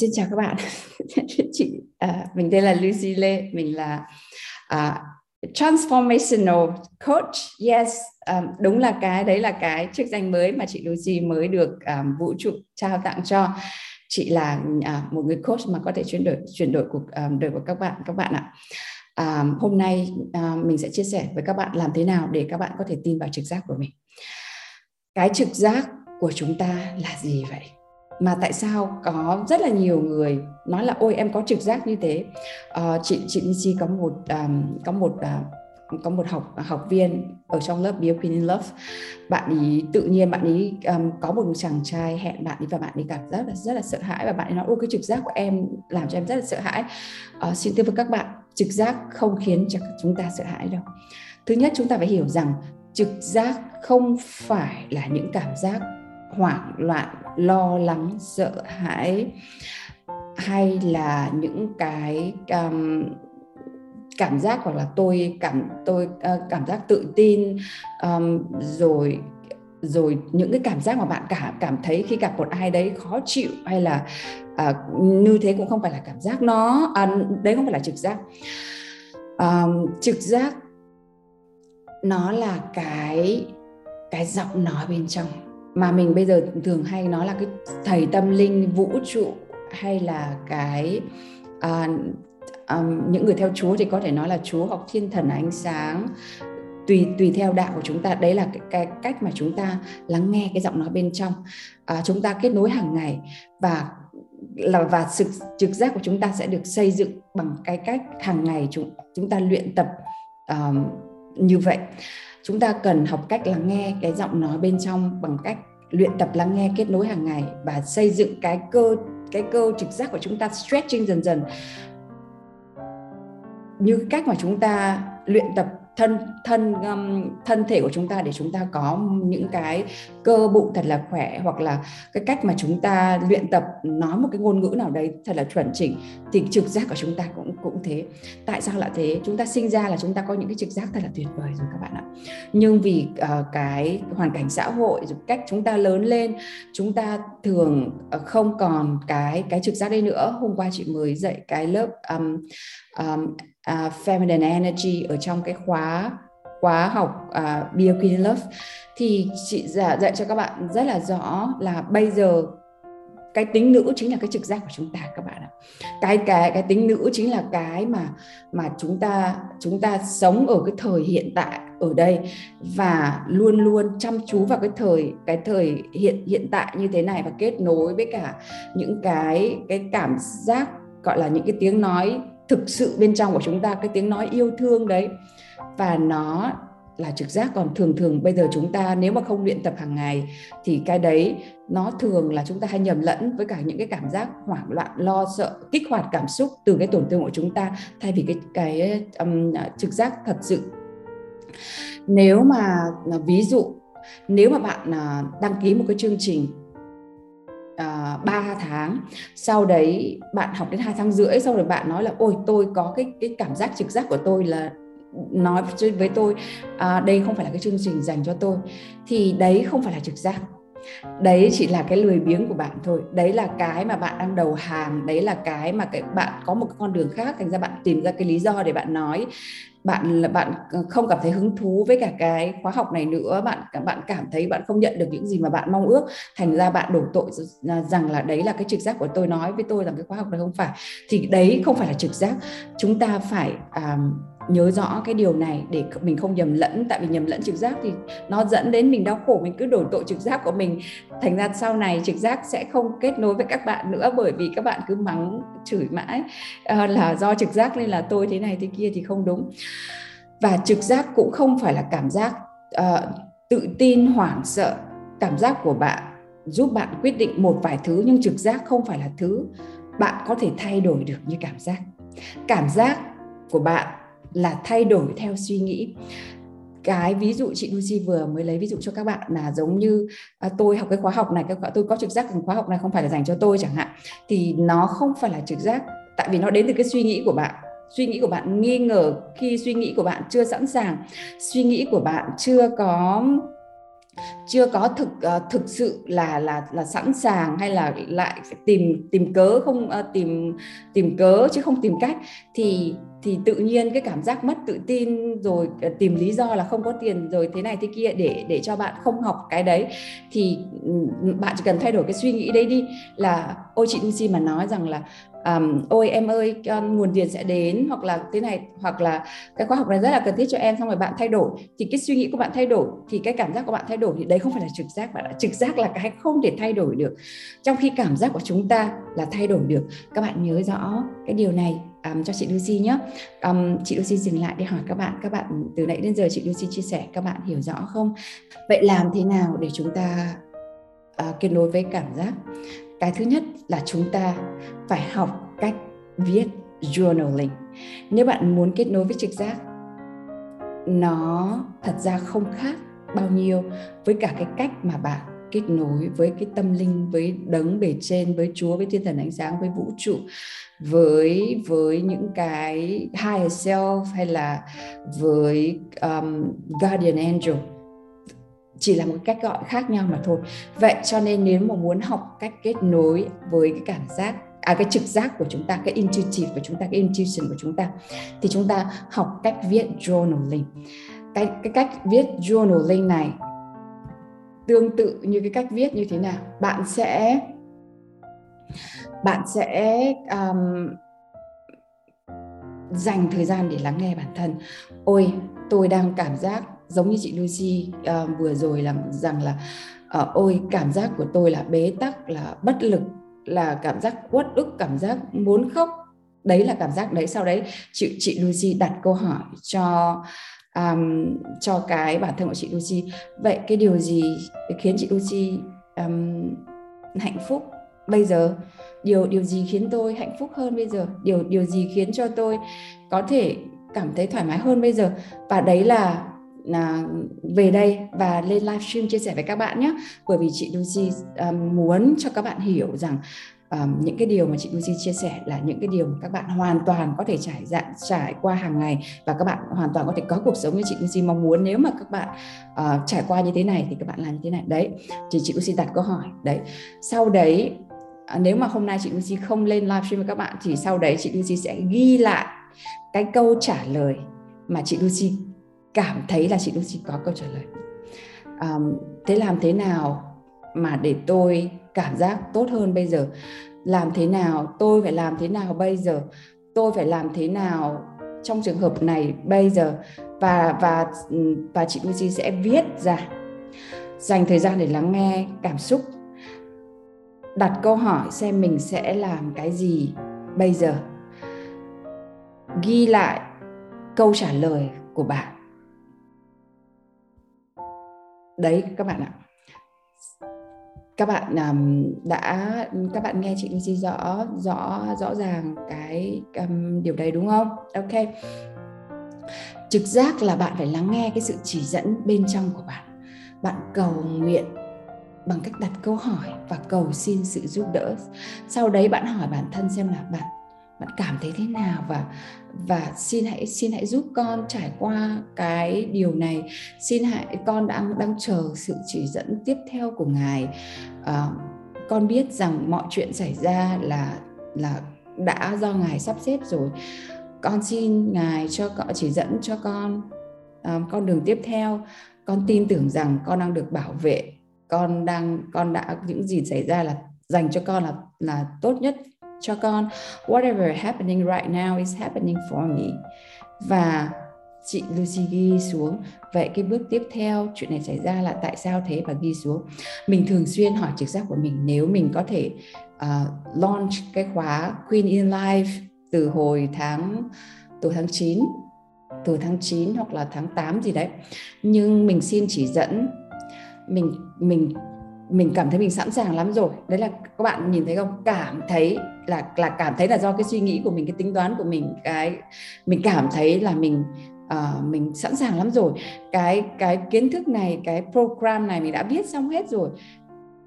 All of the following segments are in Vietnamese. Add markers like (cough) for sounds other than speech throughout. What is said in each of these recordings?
Xin chào các bạn. (laughs) Chị à, mình tên là Lucy Lê mình là uh, transformational coach. Yes um, đúng là cái đấy là cái chức danh mới mà chị Lucy mới được um, vũ trụ trao tặng cho. Chị là uh, một người coach mà có thể chuyển đổi chuyển đổi cuộc um, đời của các bạn các bạn ạ. Um, hôm nay uh, mình sẽ chia sẻ với các bạn làm thế nào để các bạn có thể tin vào trực giác của mình. Cái trực giác của chúng ta là gì vậy? Mà tại sao có rất là nhiều người nói là ôi em có trực giác như thế. À, chị chị Lucy có một um, có một uh, có một học học viên ở trong lớp Be Queen in Love. Bạn ấy tự nhiên bạn ấy um, có một chàng trai hẹn bạn ấy và bạn ấy cảm rất là rất là sợ hãi và bạn ấy nói ôi cái trực giác của em làm cho em rất là sợ hãi. Uh, xin thưa với các bạn trực giác không khiến cho chúng ta sợ hãi đâu. Thứ nhất chúng ta phải hiểu rằng trực giác không phải là những cảm giác hoảng loạn lo lắng sợ hãi hay là những cái um, cảm giác hoặc là tôi cảm tôi uh, cảm giác tự tin um, rồi rồi những cái cảm giác mà bạn cảm cảm thấy khi gặp một ai đấy khó chịu hay là uh, như thế cũng không phải là cảm giác nó à, đấy không phải là trực giác. Um, trực giác nó là cái cái giọng nói bên trong mà mình bây giờ thường hay nói là cái thầy tâm linh vũ trụ hay là cái uh, um, những người theo Chúa thì có thể nói là Chúa hoặc thiên thần ánh sáng. Tùy tùy theo đạo của chúng ta đấy là cái, cái cách mà chúng ta lắng nghe cái giọng nói bên trong. À, chúng ta kết nối hàng ngày và là và sự trực giác của chúng ta sẽ được xây dựng bằng cái cách hàng ngày chúng chúng ta luyện tập um, như vậy. Chúng ta cần học cách lắng nghe cái giọng nói bên trong bằng cách luyện tập lắng nghe kết nối hàng ngày và xây dựng cái cơ cái cơ trực giác của chúng ta stretching dần dần. Như cách mà chúng ta luyện tập thân thân um, thân thể của chúng ta để chúng ta có những cái cơ bụng thật là khỏe hoặc là cái cách mà chúng ta luyện tập nói một cái ngôn ngữ nào đấy thật là chuẩn chỉnh thì trực giác của chúng ta cũng cũng thế. Tại sao lại thế? Chúng ta sinh ra là chúng ta có những cái trực giác thật là tuyệt vời rồi các bạn ạ. Nhưng vì uh, cái hoàn cảnh xã hội rồi cách chúng ta lớn lên chúng ta thường uh, không còn cái cái trực giác đây nữa. Hôm qua chị mới dạy cái lớp um, um, uh, feminine energy ở trong cái khóa khóa học uh, Be a Queen Love. Thì chị dạy cho các bạn rất là rõ là bây giờ cái tính nữ chính là cái trực giác của chúng ta các bạn ạ. Cái cái cái tính nữ chính là cái mà mà chúng ta chúng ta sống ở cái thời hiện tại ở đây và luôn luôn chăm chú vào cái thời cái thời hiện hiện tại như thế này và kết nối với cả những cái cái cảm giác, gọi là những cái tiếng nói thực sự bên trong của chúng ta, cái tiếng nói yêu thương đấy. Và nó là trực giác. Còn thường thường bây giờ chúng ta nếu mà không luyện tập hàng ngày thì cái đấy nó thường là chúng ta hay nhầm lẫn với cả những cái cảm giác hoảng loạn lo sợ kích hoạt cảm xúc từ cái tổn thương của chúng ta thay vì cái cái um, trực giác thật sự. Nếu mà à, ví dụ nếu mà bạn à, đăng ký một cái chương trình uh, à, 3 tháng sau đấy bạn học đến hai tháng rưỡi sau rồi bạn nói là ôi tôi có cái cái cảm giác trực giác của tôi là nói với tôi à, đây không phải là cái chương trình dành cho tôi. Thì đấy không phải là trực giác. Đấy chỉ là cái lười biếng của bạn thôi. Đấy là cái mà bạn đang đầu hàng. Đấy là cái mà cái bạn có một con đường khác. Thành ra bạn tìm ra cái lý do để bạn nói. Bạn là bạn ờ, không cảm thấy hứng thú với cả cái khóa học này nữa. Bạn bạn cảm thấy bạn không nhận được những gì mà bạn mong ước. Thành ra bạn đổ tội rằng là đấy là cái trực giác của tôi nói với tôi rằng cái khóa học này không phải. Thì đấy không phải là trực giác. Chúng ta phải um, nhớ rõ cái điều này để mình không nhầm lẫn. Tại vì nhầm lẫn trực giác thì nó dẫn đến mình đau khổ mình cứ đổ tội trực giác của mình. Thành ra sau này trực giác sẽ không kết nối với các bạn nữa bởi vì các bạn cứ mắng chửi mãi. Ờ, là do trực giác nên là tôi thế này thế kia thì không đúng. Và trực giác cũng không phải là cảm giác uh, tự tin hoảng sợ. Cảm giác của bạn giúp bạn quyết định một vài thứ nhưng trực giác không phải là thứ bạn có thể thay đổi được như cảm giác. Cảm giác của bạn là thay đổi theo suy nghĩ. Cái ví dụ chị Lucy vừa mới lấy ví dụ cho các bạn là giống như à, tôi học cái khóa học này cái tôi có trực giác rằng khóa học này không phải là dành cho tôi chẳng hạn thì nó không phải là trực giác tại vì nó đến từ cái suy nghĩ của bạn. Suy nghĩ của bạn nghi ngờ khi suy nghĩ của bạn chưa sẵn sàng. Suy nghĩ của bạn chưa có chưa có thực uh, thực sự là là là sẵn sàng hay là lại tìm tìm cớ không uh, tìm tìm cớ chứ không tìm cách thì thì tự nhiên cái cảm giác mất tự tin rồi ờ, tìm lý do là không có tiền rồi thế này thế kia để để cho bạn không học cái đấy thì ừ, ừ, bạn chỉ cần thay đổi cái suy nghĩ đấy đi. Là ôi chị Lucy mà nói rằng là um, ôi em ơi nguồn tiền sẽ đến hoặc là thế này hoặc là cái khóa học này rất là cần thiết cho em xong rồi bạn thay đổi. Thì cái suy nghĩ của bạn thay đổi thì cái cảm giác của bạn thay đổi thì đấy không phải là trực giác bạn ạ. Trực giác là cái không thể thay đổi được. Trong khi cảm giác của chúng ta là thay đổi được. Các bạn nhớ rõ cái điều này um, cho chị Lucy nhé. Um, chị Lucy dừng lại để hỏi các bạn. Các bạn từ nãy đến giờ chị Lucy chia sẻ các bạn hiểu rõ không? Vậy làm thế nào để chúng ta uh, kết nối với cảm giác? Cái thứ nhất là chúng ta phải học cách viết journaling. Nếu bạn muốn kết nối với trực giác nó thật ra không khác bao nhiêu với cả cái cách mà bạn kết nối với cái tâm linh với đấng bề trên với chúa với thiên thần ánh sáng với vũ trụ với với những cái higher self hay là với um, guardian angel. Chỉ là một cách gọi khác nhau mà thôi. Vậy cho nên nếu mà muốn học cách kết nối với cái cảm giác à cái trực giác của chúng ta cái intuitive của chúng ta cái intuition của chúng ta thì chúng ta học cách viết journaling. Cái cái cách viết journaling này tương tự như cái cách viết như thế nào. Bạn sẽ bạn sẽ um, dành thời gian để lắng nghe bản thân. Ôi tôi đang cảm giác giống như chị Lucy uh, vừa rồi là rằng là uh, ôi cảm giác của tôi là bế tắc là bất lực là cảm giác uất ức cảm giác muốn khóc. Đấy là cảm giác đấy. Sau đấy chị chị Lucy đặt câu hỏi cho um, cho cái bản thân của chị Lucy. Vậy cái điều gì khiến chị Lucy um, hạnh phúc bây giờ? Điều điều gì khiến tôi hạnh phúc hơn bây giờ? Điều điều gì khiến cho tôi có thể cảm thấy thoải mái hơn bây giờ? Và đấy là là về đây và lên livestream chia sẻ với các bạn nhé. Bởi vì chị Lucy um, muốn cho các bạn hiểu rằng um, những cái điều mà chị Lucy chia sẻ là những cái điều mà các bạn hoàn toàn có thể trải dạng trải qua hàng ngày và các bạn hoàn toàn có thể có cuộc sống như chị Lucy mong muốn nếu mà các bạn uh, trải qua như thế này thì các bạn làm như thế này. Đấy thì chị Lucy đặt câu hỏi đấy. Sau đấy à, nếu mà hôm nay chị Lucy không lên livestream với các bạn thì sau đấy chị Lucy sẽ ghi lại cái câu trả lời mà chị Lucy cảm thấy là chị Lucy có câu trả lời. Um, thế làm thế nào mà để tôi cảm giác tốt hơn bây giờ. Làm thế nào, tôi phải làm thế nào bây giờ? Tôi phải làm thế nào trong trường hợp này bây giờ? Và và và chị Lucy sẽ viết ra, dành thời gian để lắng nghe cảm xúc. Đặt câu hỏi xem mình sẽ làm cái gì bây giờ. Ghi lại câu trả lời của bạn. Đấy, các bạn ạ các bạn um, đã các bạn nghe chị Lucy rõ rõ rõ ràng cái um, điều đấy đúng không? Ok. Trực giác là bạn phải lắng nghe cái sự chỉ dẫn bên trong của bạn. Bạn cầu nguyện bằng cách đặt câu hỏi và cầu xin sự giúp đỡ. Sau đấy bạn hỏi bản thân xem là bạn bạn cảm thấy thế nào? Và và xin hãy xin hãy giúp con trải qua cái điều này. Xin hãy con đang đang chờ sự chỉ dẫn tiếp theo của ngài. À, con biết rằng mọi chuyện xảy ra là là đã do ngài sắp xếp rồi. Con xin ngài cho cọ chỉ dẫn cho con à, con đường tiếp theo. Con tin tưởng rằng con đang được bảo vệ. Con đang con đã những gì xảy ra là dành cho con là là tốt nhất cho con. Whatever happening right now is happening for me. Và chị Lucy ghi xuống. Vậy cái bước tiếp theo chuyện này xảy ra là tại sao thế? Và ghi xuống. Mình thường xuyên hỏi trực giác của mình nếu mình có thể uh, launch cái khóa Queen in Life từ hồi tháng từ tháng 9 từ tháng 9 hoặc là tháng 8 gì đấy. Nhưng mình xin chỉ dẫn. Mình mình mình cảm thấy mình sẵn sàng lắm rồi. Đấy là các bạn nhìn thấy không? Cảm thấy là là cảm thấy là do cái suy nghĩ của mình cái tính toán của mình cái mình cảm thấy là mình uh, mình sẵn sàng lắm rồi cái cái kiến thức này cái program này mình đã viết xong hết rồi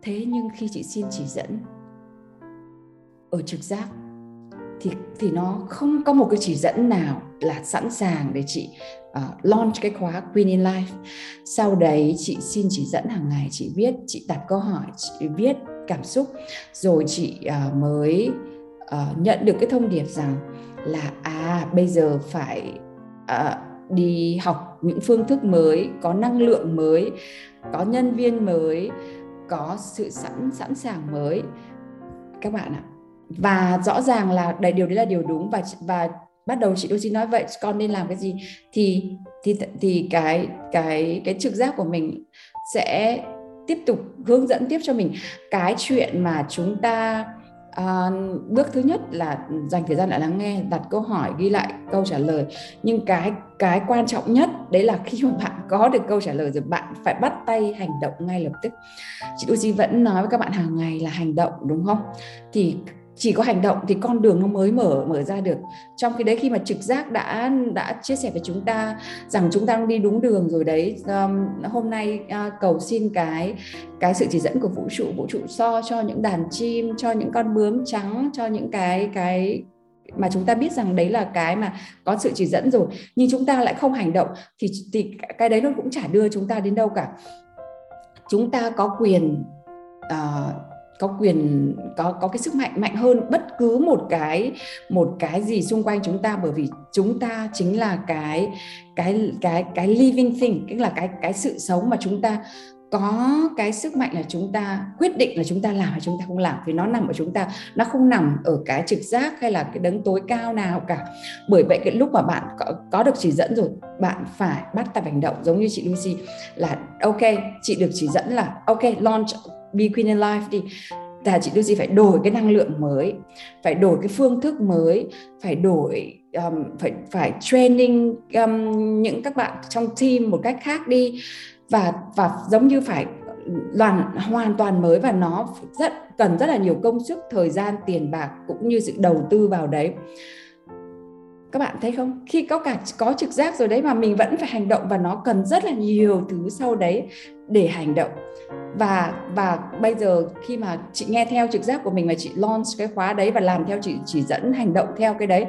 thế nhưng khi chị xin chỉ dẫn ở trực giác thì thì nó không có một cái chỉ dẫn nào là sẵn sàng để chị uh, launch cái khóa Queen in Life. Sau đấy chị xin chỉ dẫn hàng ngày, chị viết, chị đặt câu hỏi, chị viết cảm xúc, rồi chị uh, mới uh, nhận được cái thông điệp rằng là à bây giờ phải uh, đi học những phương thức mới, có năng lượng mới, có nhân viên mới, có sự sẵn sẵn sàng mới. Các bạn ạ. Và rõ ràng là đầy điều đấy là điều đúng và và bắt đầu chị Lucy nói vậy con nên làm cái gì thì thì thì cái cái cái trực giác của mình sẽ tiếp tục hướng dẫn tiếp cho mình. Cái chuyện mà chúng ta à, bước thứ nhất là dành thời gian để lắng nghe đặt câu hỏi ghi lại câu trả lời. Nhưng cái cái quan trọng nhất đấy là khi mà (laughs) bạn có được câu trả lời rồi bạn phải bắt tay hành động ngay lập tức. Chị Uzi vẫn nói với các bạn hàng ngày là hành động đúng không? Thì chỉ có hành động thì con đường nó mới mở mở ra được. Trong khi đấy khi mà trực giác đã đã chia sẻ với chúng ta rằng chúng ta đang đi đúng đường rồi đấy um, hôm nay uh, cầu xin cái cái sự chỉ dẫn của vũ trụ vũ trụ so cho những đàn chim cho những con bướm trắng cho những cái cái mà chúng ta biết rằng đấy là cái mà có sự chỉ dẫn rồi. Nhưng chúng ta lại không hành động thì thì cái đấy nó cũng chả đưa chúng ta đến đâu cả. Chúng ta có quyền uh, có quyền có có cái sức mạnh mạnh hơn bất cứ một cái một cái gì xung quanh chúng ta bởi vì chúng ta chính là cái cái cái cái living thing tức là cái cái sự sống mà chúng ta có cái sức mạnh là chúng ta quyết định là chúng ta làm hay chúng ta không làm vì nó nằm ở chúng ta nó không nằm ở cái trực giác hay là cái đấng tối cao nào cả. Bởi vậy cái lúc mà bạn có, có được chỉ dẫn rồi bạn phải bắt tay hành động. Giống như chị Lucy là ok chị được chỉ dẫn là ok launch Be Queen in Life đi. Là chị Lucy phải đổi cái năng lượng mới phải đổi cái phương thức mới phải đổi um, phải phải training um, những các bạn trong team một cách khác đi. Và và giống như phải hoàn hoàn toàn mới và nó rất cần rất là nhiều công sức thời gian tiền bạc cũng như sự đầu tư vào đấy. Các bạn thấy không? Khi có cả có trực giác rồi đấy mà mình vẫn phải hành động và nó cần rất là nhiều thứ sau đấy để hành động và và bây giờ khi mà chị nghe theo trực giác của mình và chị launch cái khóa đấy và làm theo chị chỉ dẫn hành động theo cái đấy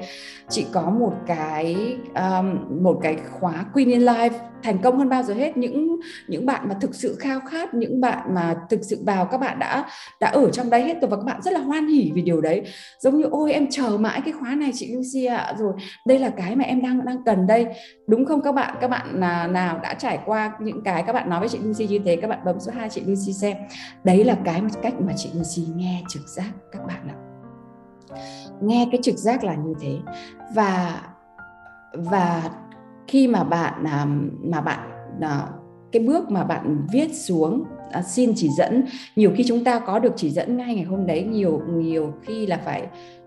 chị có một cái um, một cái khóa Queen in Life thành công hơn bao giờ hết. Những những bạn mà thực sự khao khát những bạn mà thực sự vào các bạn đã đã ở trong đấy hết rồi và các bạn rất là hoan hỉ vì điều đấy. Giống như ôi em chờ mãi cái khóa này chị Lucy ạ. Rồi đây là cái mà em đang đang cần đây. Đúng không các bạn? Các bạn à, nào đã trải qua những cái các bạn nói với chị Lucy như thế các bạn bấm số 2 chị Lucy xem. Đấy là cái cách mà chị Lucy nghe trực giác các bạn ạ. Nghe cái trực giác là như thế. Và và khi mà bạn à, mà bạn à, cái bước mà bạn viết xuống à, xin chỉ dẫn nhiều khi chúng ta có được chỉ dẫn ngay ngày hôm đấy nhiều nhiều khi là phải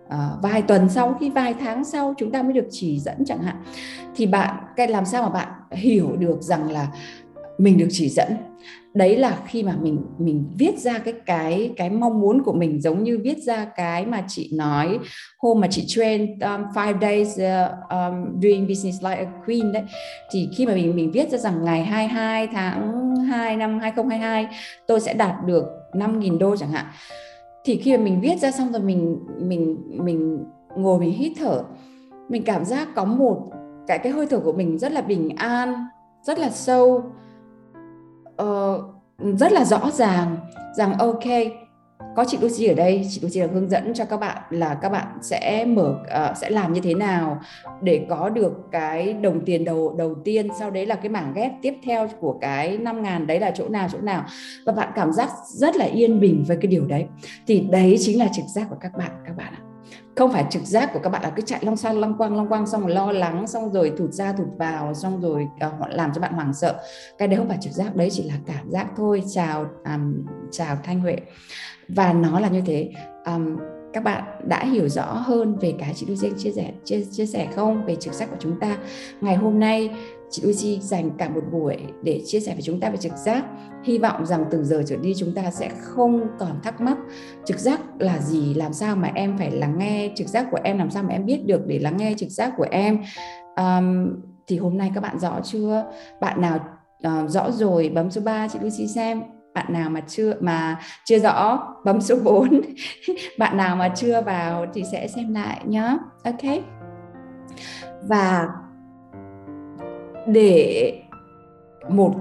à, vài tuần sau khi vài tháng sau chúng ta mới được chỉ dẫn chẳng hạn thì bạn cái làm sao mà bạn hiểu được rằng là mình được chỉ dẫn? Đấy là khi mà mình mình viết ra cái cái cái mong muốn của mình giống như viết ra cái mà chị nói hôm mà chị train um, five days uh, um, doing business like a queen đấy. Thì khi mà mình mình viết ra rằng ngày 22 tháng 2 năm 2022 tôi sẽ đạt được 5.000 đô chẳng hạn. Thì khi mà mình viết ra xong rồi mình mình mình ngồi mình hít thở mình cảm giác có một cái cái hơi thở của mình rất là bình an rất là sâu uh, rất là rõ ràng rằng ok có chị Lucy ở đây chị Lucy đang hướng dẫn cho các bạn là các bạn sẽ mở uh, sẽ làm như thế nào để có được cái đồng tiền đầu đầu tiên sau đấy là cái mảng ghép tiếp theo của cái 5 ngàn đấy là chỗ nào chỗ nào. Và bạn cảm giác rất là yên bình với cái điều đấy. Thì đấy chính là trực giác của các bạn các bạn ạ không phải trực giác của các bạn là cứ chạy long sang long quang long quang xong rồi lo lắng xong rồi thụt ra thụt vào xong rồi uh, làm cho bạn hoảng sợ. Cái đấy không phải trực giác đấy chỉ là cảm giác thôi. Chào um, chào thanh huệ. Và nó là như thế. Um, các bạn đã hiểu rõ hơn về cái chị Lucy chia sẻ chia, chia sẻ không? Về trực giác của chúng ta. Ngày hôm nay chị Lucy dành cả một buổi để chia sẻ với chúng ta về trực giác. Hy vọng rằng từ giờ trở đi chúng ta sẽ không còn thắc mắc trực giác là gì làm sao mà em phải lắng nghe trực giác của em làm sao mà em biết được để lắng nghe trực giác của em. Um, thì hôm nay các bạn rõ chưa? Bạn nào uh, rõ rồi bấm số 3 chị Lucy xem. Bạn nào mà chưa mà chưa rõ bấm số 4 (laughs) bạn nào mà chưa vào thì sẽ xem lại nhé ok. Và để một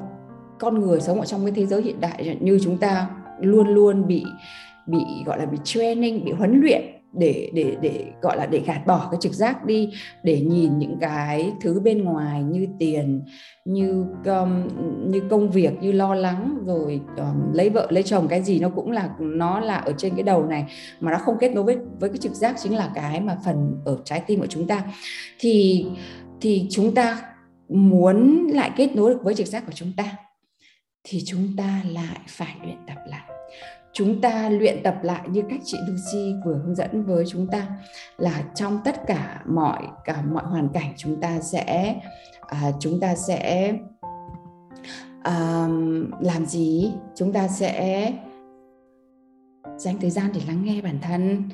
con người sống ở trong cái thế giới hiện đại như chúng ta luôn luôn bị bị gọi là bị training bị huấn luyện để để để gọi là để gạt bỏ cái trực giác đi để nhìn những cái thứ bên ngoài như tiền như um, như công việc như lo lắng rồi um, lấy vợ lấy chồng cái gì nó cũng là nó là ở trên cái đầu này mà nó không kết nối với với cái trực giác chính là cái mà phần ở trái tim của chúng ta. Thì thì chúng ta muốn lại kết nối được với trực giác của chúng ta thì chúng ta lại phải luyện tập lại. Chúng ta luyện tập lại như cách chị Lucy vừa hướng dẫn với chúng ta là trong tất cả mọi cả mọi hoàn cảnh chúng ta sẽ à, chúng ta sẽ à, làm gì? Chúng ta sẽ dành thời gian để lắng nghe bản thân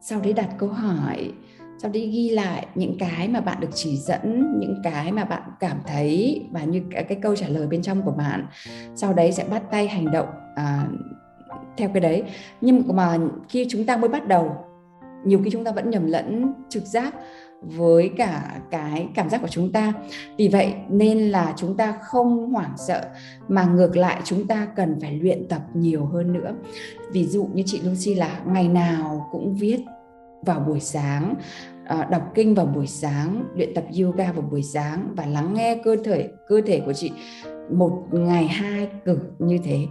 sau đấy đặt câu hỏi sau đấy ghi lại những cái mà bạn được chỉ dẫn những cái mà bạn cảm thấy và như cái, cái câu trả lời bên trong của bạn. Sau đấy sẽ bắt tay hành động à, theo cái đấy. Nhưng mà khi chúng ta mới bắt đầu nhiều khi chúng ta vẫn nhầm lẫn trực giác với cả cái cảm giác của chúng ta. Vì vậy nên là chúng ta không hoảng sợ mà ngược lại chúng ta cần phải luyện tập nhiều hơn nữa. Ví dụ như chị Lucy là ngày nào cũng viết vào buổi sáng ờ, đọc kinh vào buổi sáng luyện tập yoga vào buổi sáng và lắng nghe cơ thể cơ thể của chị một ngày hai cử như thế.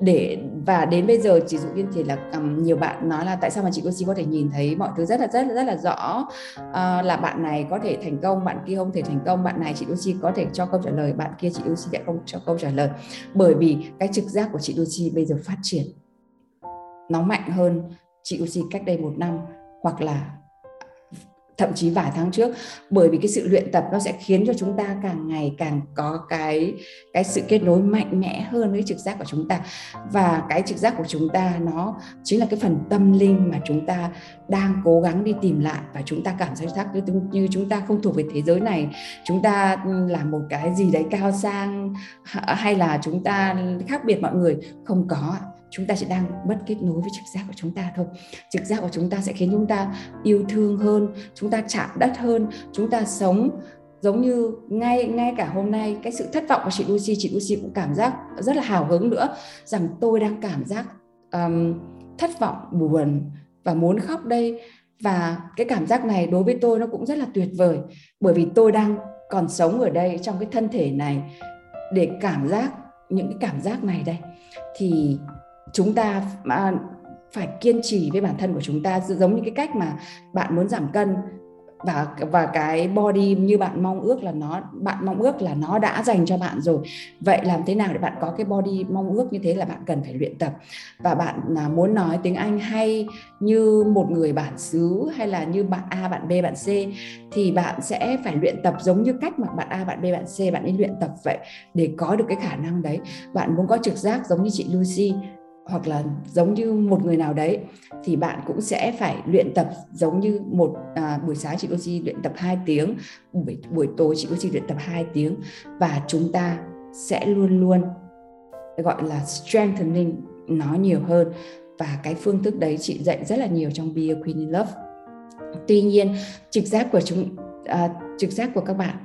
Để và đến bây giờ chị dụ như thì là um, nhiều bạn nói là tại sao mà chị Lucy có thể nhìn thấy mọi thứ rất là rất là rất là rõ uh, là bạn này có thể thành công bạn kia không thể thành công bạn này chị Lucy có thể cho câu trả lời bạn kia chị Lucy lại không cho câu trả lời. Bởi vì cái trực giác của chị Lucy bây giờ phát triển nó mạnh hơn chị Lucy cách đây một năm hoặc là thậm chí vài tháng trước. Bởi vì cái sự luyện tập nó sẽ khiến cho chúng ta càng ngày càng có cái cái sự kết nối mạnh mẽ hơn với trực giác của chúng ta. Và cái trực giác của chúng ta nó chính là cái phần tâm linh mà chúng ta đang cố gắng đi tìm lại và chúng ta cảm giác như, như chúng ta không thuộc về thế giới này. Chúng ta ừ, là một cái gì đấy cao sang hay là chúng ta khác biệt mọi người? Không có chúng ta chỉ đang mất kết nối với trực giác của chúng ta thôi. Trực giác của chúng ta sẽ khiến chúng ta yêu thương hơn chúng ta chạm đất hơn chúng ta sống giống như ngay ngay cả hôm nay cái sự thất vọng của chị Lucy chị Lucy cũng cảm giác rất là hào hứng nữa rằng tôi đang cảm giác um, thất vọng buồn và muốn khóc đây. Và cái cảm giác này đối với tôi nó cũng rất là tuyệt vời bởi vì tôi đang còn sống ở đây trong cái thân thể này để cảm giác những cái cảm giác này đây. Thì chúng ta à, phải kiên trì với bản thân của chúng ta giống như cái cách mà bạn muốn giảm cân. Và và cái body như bạn mong ước là nó bạn mong ước là nó đã dành cho bạn rồi. Vậy làm thế nào để bạn có cái body mong ước như thế là bạn cần phải luyện tập? Và bạn à, muốn nói tiếng Anh hay như một người bản xứ hay là như bạn A bạn B bạn C thì bạn sẽ phải luyện tập giống như cách mà bạn A bạn B bạn C bạn ấy luyện tập vậy để có được cái khả năng đấy. Bạn muốn có trực giác giống như chị Lucy hoặc là giống như một người nào đấy thì bạn cũng sẽ phải luyện tập giống như một à, buổi sáng chị Lucy luyện tập 2 tiếng buổi buổi tối chị Lucy luyện tập 2 tiếng và chúng ta sẽ luôn luôn gọi là strengthening nó nhiều hơn. Và cái phương thức đấy chị dạy rất là nhiều trong Be a Queen in Love. Tuy nhiên trực giác của chúng à, trực giác của các bạn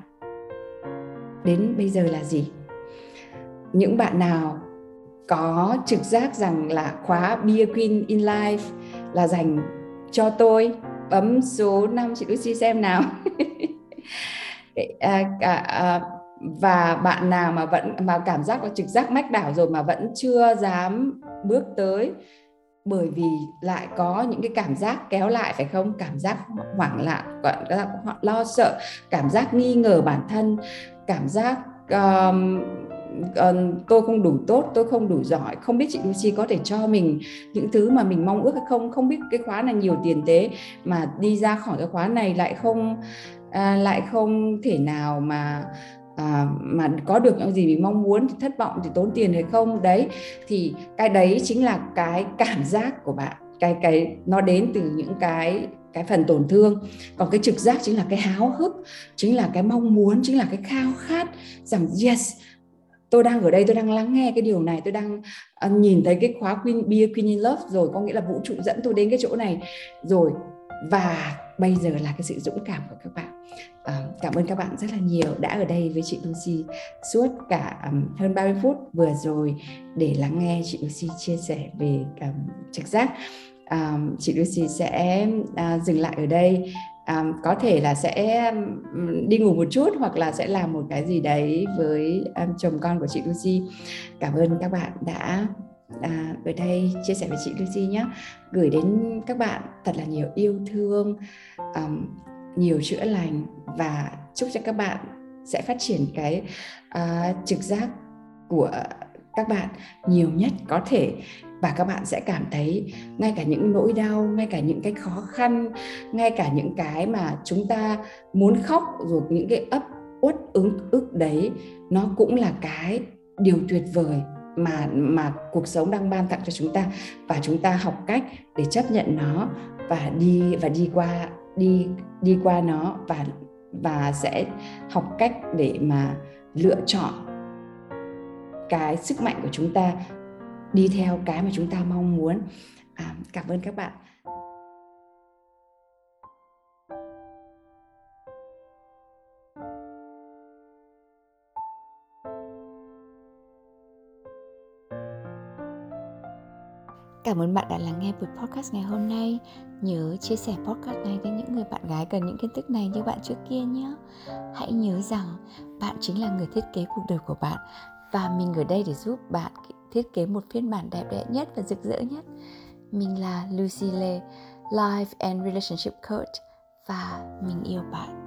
đến bây giờ là gì? Những bạn nào có trực giác rằng là khóa Be a Queen in Life là dành cho tôi. Bấm số 5 chị Lucy xem nào. (laughs) À, à, à, và bạn nào mà vẫn mà cảm giác có trực giác mách đảo rồi mà vẫn chưa dám bước tới bởi vì lại có những cái cảm giác kéo lại phải không? Cảm giác hoảng loạn gọi là lo sợ cảm giác nghi ngờ bản thân cảm giác um, uh, tôi không đủ tốt tôi không đủ giỏi không biết chị Lucy có thể cho mình những thứ mà mình mong ước hay không? Không biết cái khóa này nhiều tiền thế mà đi ra khỏi cái khóa này lại không uh, lại không thể nào mà à, mà có được những gì mình mong muốn thì thất vọng thì tốn tiền hay không? Đấy thì cái đấy chính là cái cảm giác của bạn. Cái cái nó đến từ những cái cái phần tổn thương. Còn cái trực giác chính là cái háo hức chính là cái mong muốn chính là cái khao khát rằng yes tôi đang ở đây tôi đang lắng nghe cái điều này tôi đang uh, nhìn thấy cái khóa Queen Be Queen in Love rồi có nghĩa là vũ trụ dẫn tôi đến cái chỗ này rồi. Và bây giờ là cái sự dũng cảm của các bạn. Uh, cảm ơn các bạn rất là nhiều đã ở đây với chị Lucy suốt cả um, hơn 30 phút vừa rồi để lắng nghe chị Lucy chia sẻ về um, trực giác. Um, chị Lucy sẽ uh, dừng lại ở đây um, có thể là sẽ um, đi ngủ một chút hoặc là sẽ làm một cái gì đấy với um, chồng con của chị Lucy. Cảm ơn các bạn đã à, ở đây chia sẻ với chị Lucy nhé gửi đến các bạn thật là nhiều yêu thương um, nhiều chữa lành và chúc cho các bạn sẽ phát triển cái uh, trực giác của các bạn nhiều nhất có thể và các bạn sẽ cảm thấy ngay cả những nỗi đau, ngay cả những cái khó khăn, ngay cả những cái mà chúng ta muốn khóc, rồi những cái ấp uất ứng ức đấy, nó cũng là cái điều tuyệt vời mà mà cuộc sống đang ban tặng cho chúng ta. Và chúng ta học cách để chấp nhận nó và đi và đi qua, đi đi qua nó và và sẽ học cách để mà lựa chọn cái sức mạnh của chúng ta đi theo cái mà chúng ta mong muốn à, cảm ơn các bạn Cảm ơn bạn đã lắng nghe buổi podcast ngày hôm nay. Nhớ chia sẻ podcast này với những người bạn gái cần những kiến thức này như bạn trước kia nhé. Hãy nhớ rằng bạn chính là người thiết kế cuộc đời của bạn và mình ở đây để giúp bạn thiết kế một phiên bản đẹp đẽ nhất và rực rỡ nhất. Mình là Lucy Lê, Life and Relationship Coach và mình yêu bạn.